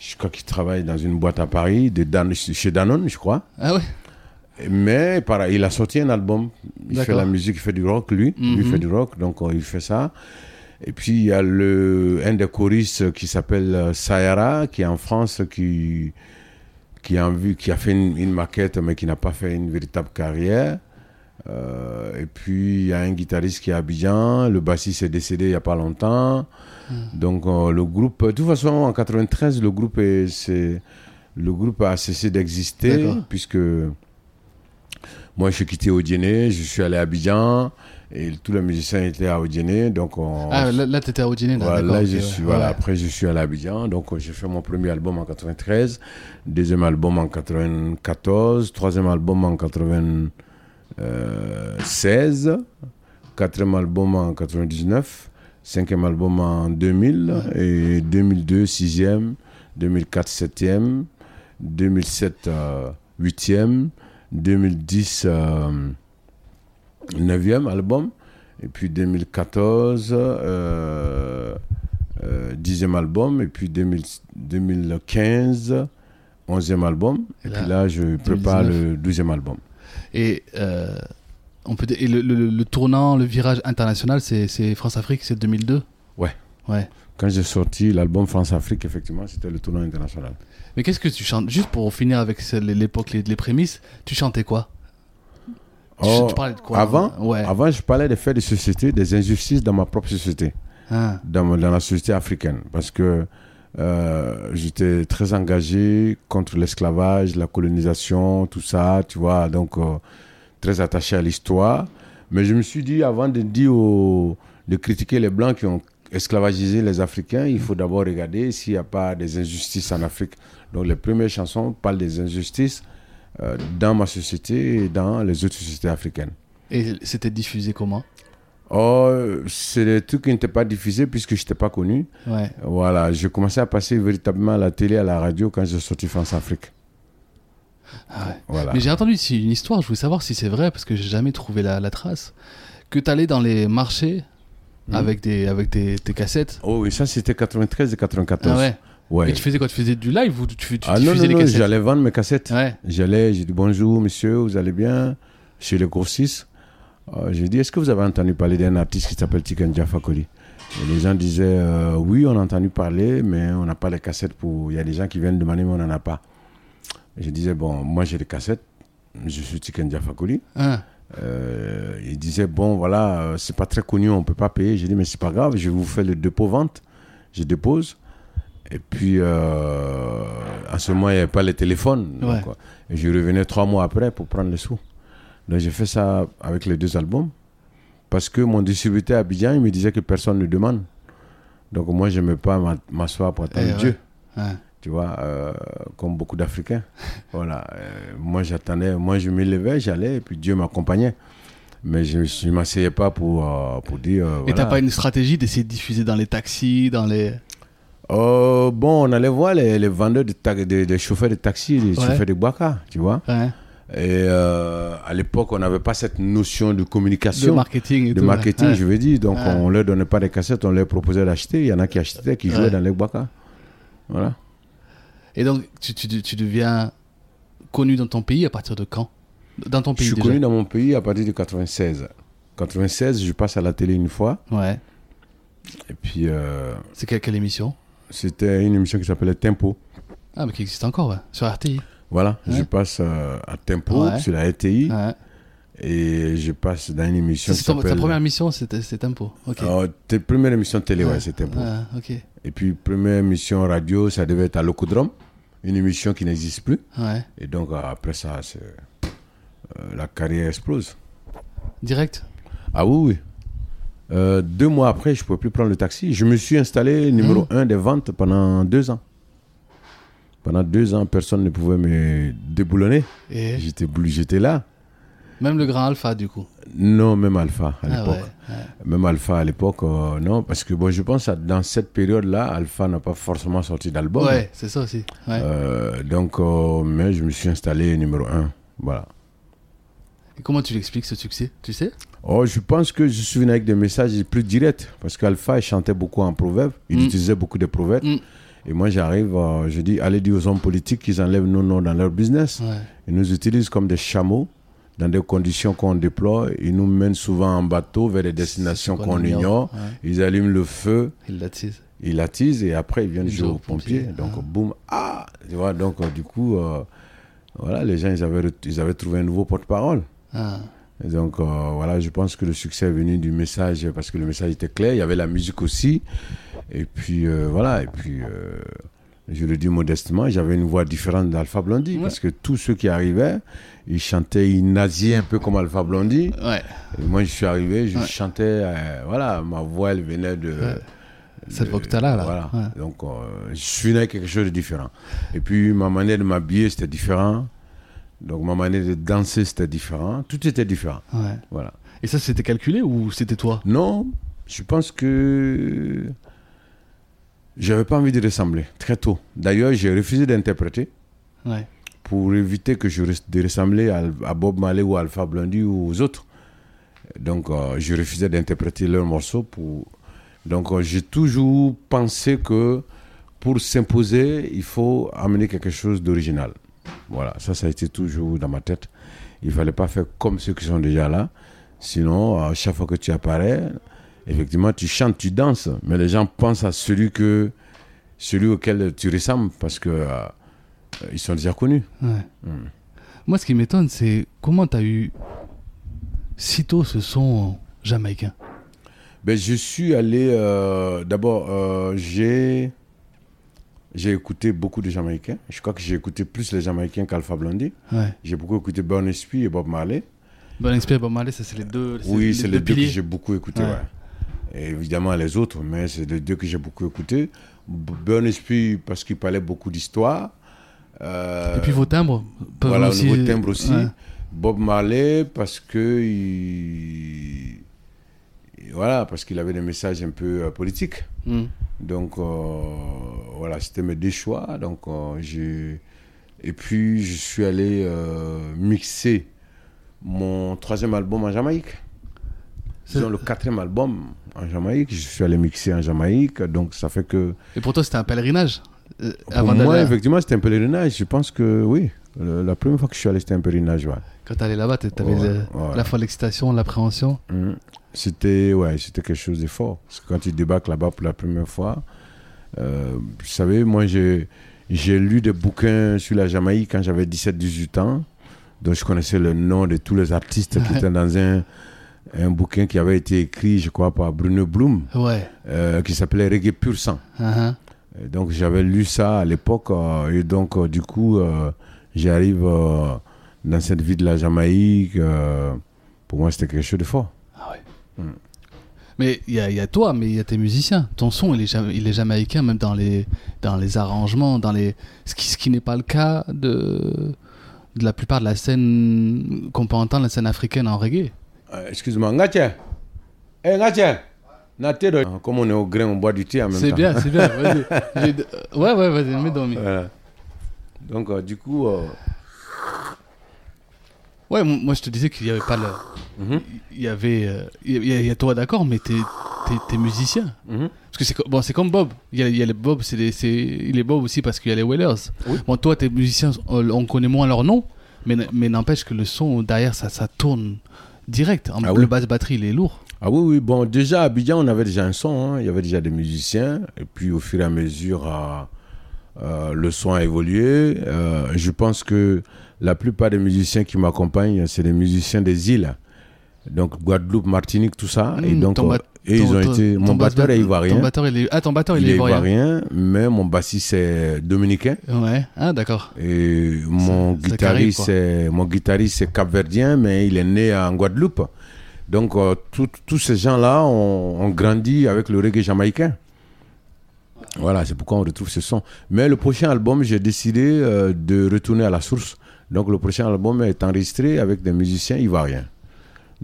je crois qu'il travaille dans une boîte à Paris, de Dan- chez Danone, je crois. Ah ouais? Mais pareil, il a sorti un album. Il fait la musique, il fait du rock, lui. Lui Mhm. fait du rock, donc euh, il fait ça. Et puis il y a le, un des choristes qui s'appelle euh, Sayara, qui est en France, qui, qui, a, vu, qui a fait une, une maquette, mais qui n'a pas fait une véritable carrière. Euh, et puis il y a un guitariste qui est à Abidjan, le bassiste est décédé il n'y a pas longtemps. Donc euh, le groupe, de toute façon en 93, le groupe, est, le groupe a cessé d'exister, puisque moi je suis quitté Odienné, je suis allé à Abidjan, et tous les musiciens étaient à Odienné, donc on, Ah, là, là t'étais à Odiné, là, voilà, là, ouais. voilà, après, je suis allé à Abidjan. Donc, euh, j'ai fait mon premier album en 93, deuxième album en 94, troisième album en 96, quatrième album en 99, cinquième album en 2000, et 2002, sixième, 2004, septième, 2007, euh, huitième, 2010, euh, neuvième album. Et puis 2014, euh, euh, dixième album. Et puis 2000 2015, onzième album. Et Et, là, puis là, je prépare 2019. le douzième album. Et, euh, on peut, et le, le- le tournant, le virage international, c'est France-Afrique, c'est 2002 Ouais. Ouais. Quand j'ai sorti l'album France-Afrique, effectivement, c'était le tournoi international. Mais qu'est-ce que tu chantes? Juste pour finir avec l'époque, les, les prémices, tu chantais quoi? Oh, tu parlais de quoi? avant, Ouais. avant, je parlais des faits de société, des injustices dans ma propre société. Ah, dans, dans la société africaine parce que euh, j'étais très engagé contre l'esclavage, la colonisation, tout ça, tu vois, donc euh, très attaché à l'histoire. Mais je me suis dit, avant de dire de critiquer les Blancs qui ont esclavagisé les Africains, il faut d'abord regarder s'il n'y a pas des injustices en Afrique. Donc les premières chansons parlent des injustices euh, dans ma société et dans les autres sociétés africaines. Et c'était diffusé comment? Oh, c'est des trucs qui n'étaient pas diffusés puisque je n'étais pas connu. Ouais. Voilà, j'ai commencé à passer véritablement à la télé, à la radio quand j'ai sorti France Afrique. Ah ouais. Voilà. Mais j'ai entendu une histoire, je voulais savoir si c'est vrai, parce que j'ai jamais trouvé la, la trace. Que tu allais dans les marchés Mhm. avec, des, avec tes cassettes. Oh oui, ça c'était 93 et 94. Ah ouais. Ouais. Et tu faisais quoi Tu faisais du live ou tu, tu ah non, non, non, j'allais vendre mes cassettes. Ouais. J'allais, j'ai dit bonjour monsieur, vous allez bien? Chez les grossistes. Euh, j'ai dit, est-ce que vous avez entendu parler d'un artiste qui s'appelle Tiken Jaffa Koli Et les gens disaient, euh, oui, on a entendu parler, mais on n'a pas les cassettes pour. Il y a des gens qui viennent demander, mais on n'en a pas. Et je disais, bon, moi j'ai les cassettes, je suis Tiken Jaffa Koli. Ah. Euh, il disait bon voilà euh, c'est pas très connu on peut pas payer j'ai dit mais c'est pas grave je vous faire le dépôt vente je dépose et puis euh, à ce moment il n'y avait pas les téléphones Ouais. donc, euh, et je revenais trois mois après pour prendre les sous donc j'ai fait ça avec les deux albums parce que mon distributeur à Abidjan il me disait que personne ne demande donc moi je n'aimais pas m'a- m'asseoir pour attendre Eh ouais. Dieu tu vois, euh, comme beaucoup d'Africains. [LAUGHS] voilà. euh, moi, j'attendais, moi, je me levais, j'allais, et puis Dieu m'accompagnait. Mais je ne m'asseyais pas pour, euh, pour dire. Et t'as pas une stratégie d'essayer de diffuser dans les taxis, dans les. Bon, on allait voir les, les vendeurs, de ta- chauffeurs de taxi, les Ouais. chauffeurs de Boaka, tu vois. Et euh, à l'époque, on n'avait pas cette notion de De communication, marketing et de tout. ouais. marketing, Ouais. je veux dire. Donc, Ouais. on leur donnait pas des cassettes, on leur proposait d'acheter. Il y en a qui achetaient, qui jouaient Ouais. dans les Boaka. Voilà. Et donc, tu, tu, tu deviens connu dans ton pays à partir de quand? Dans ton Je pays suis déjà connu dans mon pays à partir de 96. 96, je passe à la télé une fois. Ouais. Et puis, euh, C'est quelle, quelle émission? c'était une émission qui s'appelait Tempo. Ah, mais qui existe encore, ouais. Sur RTI. Voilà, Ouais. je passe euh, à Tempo Ouais. sur la RTI Ouais. et je passe dans une émission c'est ta première émission, c'était c'est Tempo. Ok. Euh, tes première émission télé, ouais, c'est Tempo. Ah. Et puis, première émission radio, ça devait être à Locodrome, une émission qui n'existe plus. Et donc, euh, après ça, c'est, euh, la carrière explose. Direct? Ah oui, oui. Euh, deux mois après, je ne pouvais plus prendre le taxi. Je me suis installé numéro un des ventes pendant deux ans. Pendant deux ans, personne ne pouvait me déboulonner. Et? J'étais, là. même le grand alpha, du coup? Non, même Alpha à Ah l'époque. ouais. ouais. Même Alpha à l'époque, euh, non. Parce que bon, je pense que dans cette période-là, Alpha n'a pas forcément sorti d'album. Ouais, c'est ça aussi. Ouais. Euh, donc, euh, mais je me suis installé numéro un. Voilà. Et comment tu l'expliques ce succès? Tu sais? Oh, je pense que je suis venu avec des messages plus directs. Parce qu'Alpha, il chantait beaucoup en proverbes. Il Mm. utilisait beaucoup de proverbes. Mm. Et moi, j'arrive, euh, je dis, allez dire aux hommes politiques qu'ils enlèvent nos noms dans leur business. Ouais. Ils nous utilisent comme des chameaux dans des conditions qu'on déploie. Ils nous mènent souvent en bateau vers des destinations Qu'on qu'on ignore. Ouais. Ils allument le feu. Il l'attise. ils l'attisent et après ils viennent Ils jouer aux pompiers, pompiers. Donc, ah. boum, ah Tu vois, donc euh, du coup, euh, voilà, les gens, ils avaient, ils avaient trouvé un nouveau porte-parole. Ah. Et donc, euh, voilà, je pense que le succès est venu du message, parce que le message était clair. Il y avait la musique aussi. Et puis, euh, voilà, et puis, euh, je le dis modestement, j'avais une voix différente d'Alpha Blondie, Ouais. parce que tous ceux qui arrivaient, ils chantaient, ils naziaient un peu comme Alpha Blondie. Ouais. Et moi, je suis arrivé, je Ouais. chantais, euh, voilà, ma voix, elle venait de. Cette t'as là, là. Voilà. Donc, je suis né avec quelque chose de différent. Et puis, ma manière de m'habiller, c'était différent. Donc, ma manière de danser, c'était différent. Tout était différent. Ouais. Voilà. Et ça, c'était calculé ou c'était toi? Non, je pense que j'avais pas envie de ressembler très tôt. D'ailleurs, j'ai refusé d'interpréter Ouais. pour éviter que je res- de ressembler à, à Bob Marley ou à Alpha Blondie ou aux autres. Donc, euh, je refusais d'interpréter leurs morceaux. Pour... Donc, euh, j'ai toujours pensé que pour s'imposer, il faut amener quelque chose d'original. Voilà, ça, ça a été toujours dans ma tête. Il fallait pas faire comme ceux qui sont déjà là. Sinon, à chaque fois que tu apparais, effectivement, tu chantes, tu danses, mais les gens pensent à celui, que, celui auquel tu ressembles parce que euh, ils sont déjà connus. Ouais. Hmm. Moi, ce qui m'étonne, c'est comment t'as eu sitôt ce son jamaïcain? Ben, je suis allé. euh, D'abord, euh, j'ai. J'ai écouté beaucoup de Jamaïcains. Je crois que j'ai écouté plus les Jamaïcains qu'Alpha Blondie. Ouais. J'ai beaucoup écouté Burn Esprit et Bob Marley. Bon Expert Bob Marley, ça c'est les deux. Oui, c'est les deux que j'ai beaucoup écouté. Ouais. ouais. Et évidemment les autres, mais c'est les deux que j'ai beaucoup écouté. B- Burn Esprit parce qu'il parlait beaucoup d'histoire. Euh, Et puis vos timbres peuvent voilà, aussi. au niveau timbre aussi. Ouais. Bob Marley parce que il... il- voilà, parce qu'il avait des messages un peu euh, politiques. Hmm. Donc euh, voilà, c'était mes deux choix. Donc j'ai et puis je suis allé mixer mon troisième album en Jamaïque. C'est- Disons le quatrième album en Jamaïque. Je suis allé mixer en Jamaïque, donc ça fait que Et pour toi, c'était un pèlerinage euh, pour avant moi d'aller. effectivement c'était un pèlerinage. Je pense que oui, Le- la première fois que je suis allé c'était un pèlerinage. Ouais. Quand là-bas, t'avais Ouais, le- ouais. à la fois l'excitation, l'appréhension. Mhm. C'était ouais, quelque chose de fort. Parce que quand tu débarques là-bas pour la première fois, euh, vous savez, moi j'ai lu des bouquins sur la Jamaïque quand j'avais 17-18 ans. Donc je connaissais le nom de tous les artistes qui [LAUGHS] étaient dans un, un bouquin qui avait été écrit, je crois, par Bruno Bloom, Ouais. euh, qui s'appelait Reggae Pur Sang. Uh-huh. Donc j'avais lu ça à l'époque euh, et donc euh, du coup j'arrive dans cette ville de la Jamaïque. pour moi c'était quelque chose de fort. Ah ouais. Hmm. Mais il y, y a toi, mais il y a tes musiciens. Ton son, il est, il est jamaïcain, même dans les, dans les arrangements, dans les... ce qui, ce qui n'est pas le cas de, de la plupart de la scène qu'on peut entendre, la scène africaine en reggae. Euh, Excuse-moi, Ngatia. Eh, Ngatia. Naté, de- comme on est au grain, on boit du thé en même temps. C'est bien, c'est bien. [LAUGHS] Ouais, ouais, vas-y, mets micro. Voilà. Donc, euh, du coup, euh, Ouais, moi je te disais qu'il n'y avait pas le. Mhm. Il y avait. euh, Il y a- il y, a toi d'accord, mais t'es t'es musicien. mhm. Parce que c'est bon, c'est comme Bob. Il y a, il y a les Bob, c'est il est Bob aussi parce qu'il y a les Whalers. Oui. Bon, toi, tes musiciens, on, on connaît moins leur nom, mais, mais n'empêche que le son derrière, ça, ça tourne direct. En- Ah le oui. basse batterie, il est lourd. Ah oui, oui, bon, déjà à Abidjan, on avait déjà un son, hein. il y avait déjà des musiciens, et puis au fur et à mesure, euh, euh, le son a évolué. Euh, je pense que la plupart des musiciens qui m'accompagnent, c'est des musiciens des îles, donc Guadeloupe, Martinique, tout ça. et Mmh, donc, ton euh, et ils ont ton- été. Mon batteur bat- est ivoirien. Ton batteur, il est... Ah, ton batteur, il, il est est ivoirien. ivoirien, mais mon bassiste est dominicain. Ouais, ah, d'accord. Et mon guitariste, c'est mon guitariste, c'est capverdien, mais il est né en Guadeloupe. Donc euh, tous ces gens-là ont, ont grandi avec le reggae jamaïcain. Voilà, c'est pourquoi on retrouve ce son. Mais le prochain album, j'ai décidé euh, de retourner à la source. Donc le prochain album est enregistré avec des musiciens ivoiriens.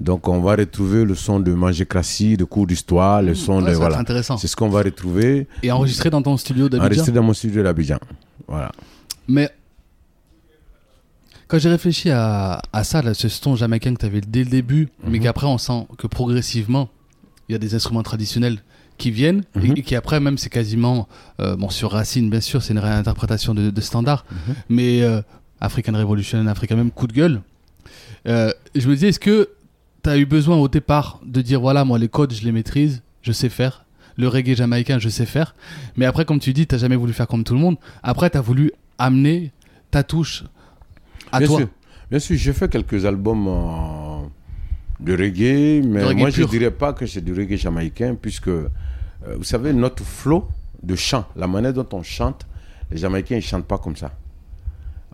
Donc on va retrouver le son de Manger Crassi, de cours d'histoire, le son Ouais, de voilà. intéressant. C'est ce qu'on va retrouver, Et enregistré dans ton studio d'Abidjan. enregistré dans mon studio d'Abidjan. Voilà. Mais quand j'ai réfléchi à, à ça, là, ce son jamaïcain que tu avais dès le début, mais Mhm. qu'après on sent que progressivement, il y a des instruments traditionnels qui viennent et- Mhm. et, qui après même c'est quasiment, euh, bon sur Racine bien sûr, c'est une réinterprétation de, de standard, mais euh, African Revolution, Africa même coup de gueule. Euh, je me disais, est-ce que tu as eu besoin au départ de dire voilà, moi les codes je les maîtrise, je sais faire, le reggae jamaïcain je sais faire, mais après comme tu dis, tu jamais voulu faire comme tout le monde, après tu as voulu amener ta touche à bien toi. Sûr. Bien sûr, j'ai fait quelques albums euh, de reggae, mais De reggae moi je pur. dirais pas que c'est du reggae jamaïcain, puisque euh, vous savez, notre flow de chant, la manière dont on chante, les Jamaïcains ils chantent pas comme ça.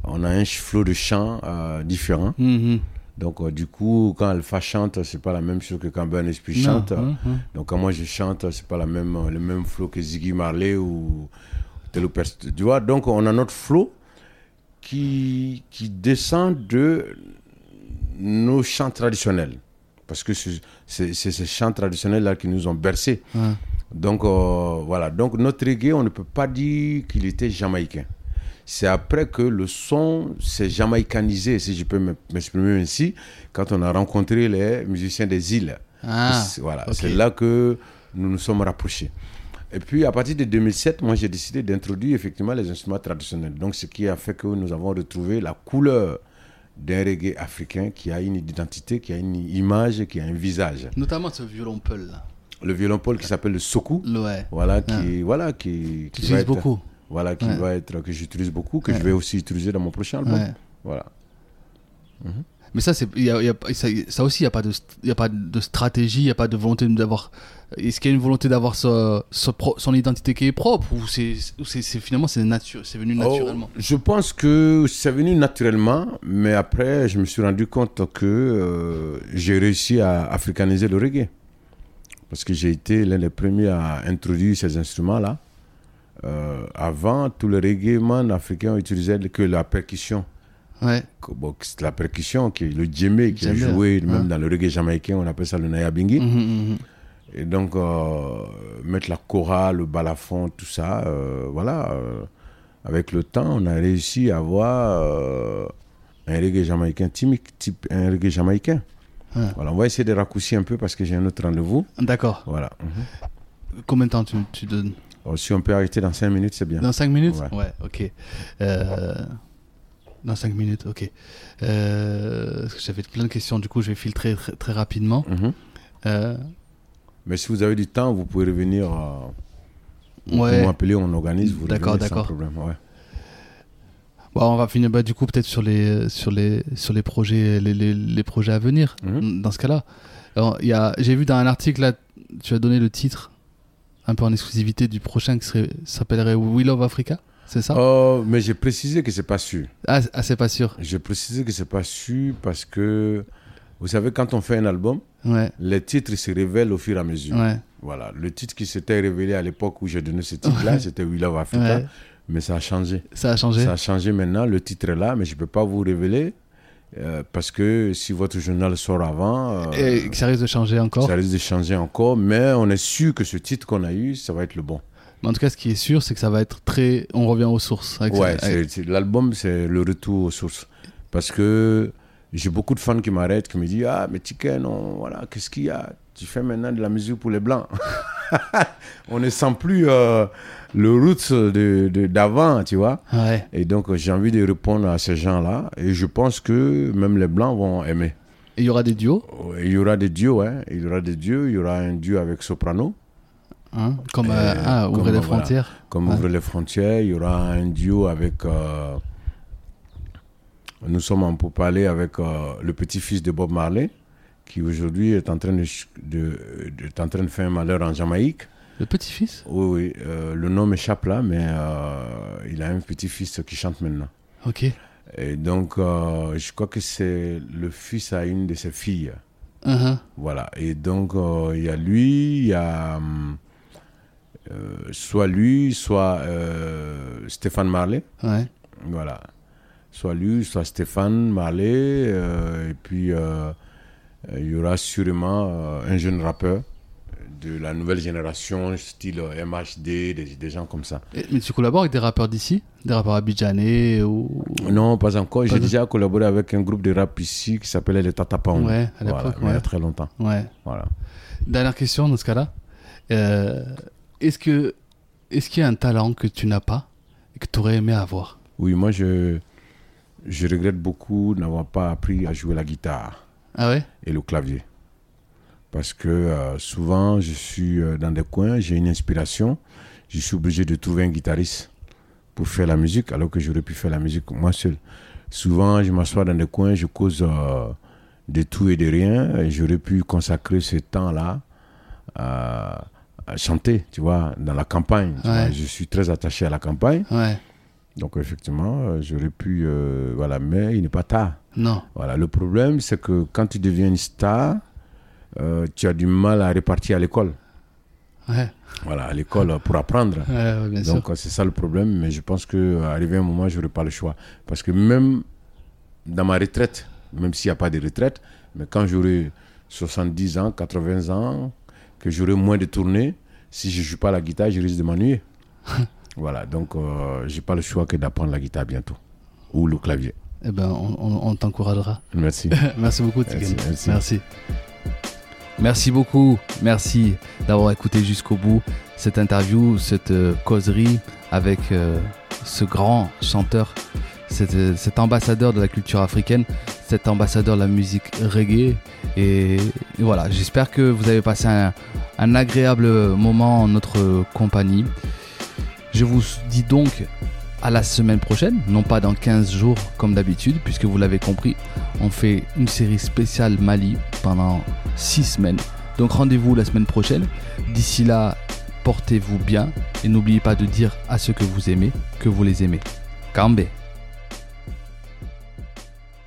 On a un flow de chant euh, différent. Mhm. Donc, euh, du coup, quand Alpha chante, c'est pas la même chose que quand Ben Esprit Non, chante. hein, hein. Donc, quand moi je chante, c'est pas la même, le même flow que Ziggy Marley ou tel ou Tu vois, donc on a notre flow qui, qui descend de nos chants traditionnels. Parce que c'est ces chants traditionnels-là qui nous ont bercés. Ouais. Donc, euh, voilà. Donc, notre reggae, on ne peut pas dire qu'il était jamaïcain. C'est après que le son s'est jamaïcanisé, si je peux m'exprimer ainsi, quand on a rencontré les musiciens des îles. Ah, C'est- voilà, c'est là que nous nous sommes rapprochés. Et puis, à partir de 2007, moi, j'ai décidé d'introduire effectivement les instruments traditionnels. Donc, ce qui a fait que nous avons retrouvé la couleur d'un reggae africain qui a une identité, qui a une image, qui a un visage. Notamment ce violon Peul là. Le violoncelle qui s'appelle le soku, Ouais. voilà, qui, voilà, qui, Tu qui va utilises être- beaucoup. Voilà, qui Ouais. va être, que j'utilise beaucoup, que Ouais. je vais aussi utiliser dans mon prochain album. Ouais. Voilà. Mais ça, c'est, il y a- il y a pas- ça, ça aussi, il n'y a, pas de y a pas de stratégie, il n'y a pas de volonté d'avoir. Est-ce qu'il y a une volonté d'avoir ce- ce pro- son identité qui est propre ou c'est, finalement c'est, c'est venu naturellement? Oh, je pense que c'est venu naturellement, mais après, je me suis rendu compte que euh, j'ai réussi à africaniser le reggae. Parce que j'ai été l'un des premiers à introduire ces instruments-là. Euh, avant, tous les reggae africains utilisaient que la percussion. Ouais. Bon, c'est la percussion, qui est le djembe, qui a Djembe, joué ouais. même dans le reggae jamaïcain, on appelle ça le nayabingi. Mhm. Et donc, euh, mettre la chorale, le balafon, tout ça, euh, voilà. avec le temps, on a réussi à avoir un reggae jamaïcain typique, type, un reggae jamaïcain. Ouais. Voilà, on va essayer de raccourcir un peu parce que j'ai un autre rendez-vous. D'accord. Voilà. Combien de temps tu, tu donnes? Si on peut arrêter dans 5 minutes, c'est bien. Dans 5 minutes Ouais. ok. Euh, Dans 5 minutes, ok. Euh, J'avais plein de questions, du coup, je vais filtrer très, très rapidement. Mhm. Euh, Mais si vous avez du temps, vous pouvez revenir. euh, vous Ouais. pouvez m'appeler, on organise. Vous D'accord, d'accord. problème. Ouais. Bon, on va finir bah, du coup peut-être sur les sur les sur les projets les, les, les projets à venir. Mhm. Dans ce cas-là, j'ai vu dans un article là, tu as donné le titre un peu en exclusivité du prochain qui s'appellerait We Love Africa, c'est ça? Oh, mais j'ai précisé que c'est pas sûr. ah, ah, c'est pas sûr. J'ai précisé que c'est pas sûr parce que, vous savez, quand on fait un album, Ouais, les titres se révèlent au fur et à mesure. ouais, Voilà. Le titre qui s'était révélé à l'époque où j'ai donné ce titre-là, Ouais. c'était We Love Africa. Mais ça a changé. Ça a changé. Ça a changé maintenant. Le titre est là, mais je ne peux pas vous révéler Euh, parce que si votre journal sort avant, euh, Et que ça risque de changer encore. ça risque de changer encore. Mais on est sûr que ce titre qu'on a eu, ça va être le bon. Mais en tout cas, ce qui est sûr, c'est que ça va être très. On revient aux sources. avec Ouais, avec- l'album, c'est le retour aux sources. Parce que j'ai beaucoup de fans qui m'arrêtent, qui me disent Ah, mais Tiken, voilà, qu'est-ce qu'il y a? Tu fais maintenant de la musique pour les Blancs. [LAUGHS] On ne sent plus euh, le roots de- de- d'avant, tu vois. Ouais. Et donc, j'ai envie de répondre à ces gens-là. Et je pense que même les Blancs vont aimer. Et il y aura des duos, Il y aura des duos, hein. Il y aura des duos. Il y aura un duo avec Soprano, hein, comme Euh, euh, ah, Ouvrez les voilà. frontières. comme Ouais. Ouvre les frontières. Il y aura un duo avec. euh, nous sommes en pourparlers avec euh, le petit-fils de Bob Marley, qui aujourd'hui est en train de, ch- de, de- est en train de faire un malheur en Jamaïque. Le petit-fils? Oui, oui. euh, le nom m'échappe là, mais euh, il a un petit-fils qui chante maintenant. Ok. Et donc, euh, je crois que c'est le fils à une de ses filles. Uh-huh. Voilà. Et donc, il y a lui, il y a soit lui, soit Stéphane Marley. Ouais. Voilà. Soit lui, soit Stéphane Marley. et puis, il y aura sûrement euh, un jeune rappeur de la nouvelle génération, style euh, MHD, des, des gens comme ça. Et- mais tu collabores avec des rappeurs d'ici? Des rappeurs abidjanais ou... Non, pas encore. J'ai de- déjà collaboré avec un groupe de rap ici qui s'appelait les Tata Pound. Ouais, à Voilà, l'époque, Il y a très longtemps. Ouais. Voilà. Dernière question dans ce cas-là. Euh, est-ce que est-ce qu'il y a un talent que tu n'as pas et que tu aurais aimé avoir? Oui, moi, je, je regrette beaucoup n'avoir pas appris à jouer la guitare Ah ouais? Et le clavier. Parce que euh, souvent, je suis euh, dans des coins, j'ai une inspiration, je suis obligé de trouver un guitariste pour faire la musique, alors que j'aurais pu faire la musique moi seul. Souvent, je m'assois dans des coins, je cause euh, de tout et de rien, et j'aurais pu consacrer ce temps-là à, à chanter, tu vois, dans la campagne. tu Ouais. vois. Je suis très attaché à la campagne. Ouais. Donc effectivement, euh, j'aurais pu, euh, voilà, mais il n'est pas tard. Non. Voilà, le problème, c'est que quand tu deviens une star, euh, tu as du mal à répartir à l'école. Ouais. Voilà, à l'école pour apprendre. Ouais, ouais, bien sûr. Donc c'est ça le problème, mais je pense que à arrivé un moment, je n'aurai pas le choix. Parce que même dans ma retraite, même s'il n'y a pas de retraite, mais quand j'aurai 70 ans, 80 ans, que j'aurai moins de tournées, si je ne joue pas la guitare, je risque de m'ennuyer. [LAUGHS] voilà, donc euh, j'ai pas le choix que d'apprendre la guitare bientôt. Ou le clavier. Eh ben, on, on- on t'encouragera. Merci. [LAUGHS] merci beaucoup, Tiken. Merci, merci. merci. Merci beaucoup. Merci d'avoir écouté jusqu'au bout cette interview, cette euh, causerie avec euh, ce grand chanteur, cet, euh, cet ambassadeur de la culture africaine, cet ambassadeur de la musique reggae. Et, et voilà, j'espère que vous avez passé un, un agréable moment en notre compagnie. Je vous dis donc à la semaine prochaine, non pas dans 15 jours comme d'habitude, puisque vous l'avez compris, on fait une série spéciale Mali pendant 6 semaines. Donc rendez-vous la semaine prochaine. D'ici là, portez-vous bien et n'oubliez pas de dire à ceux que vous aimez que vous les aimez. Kambe.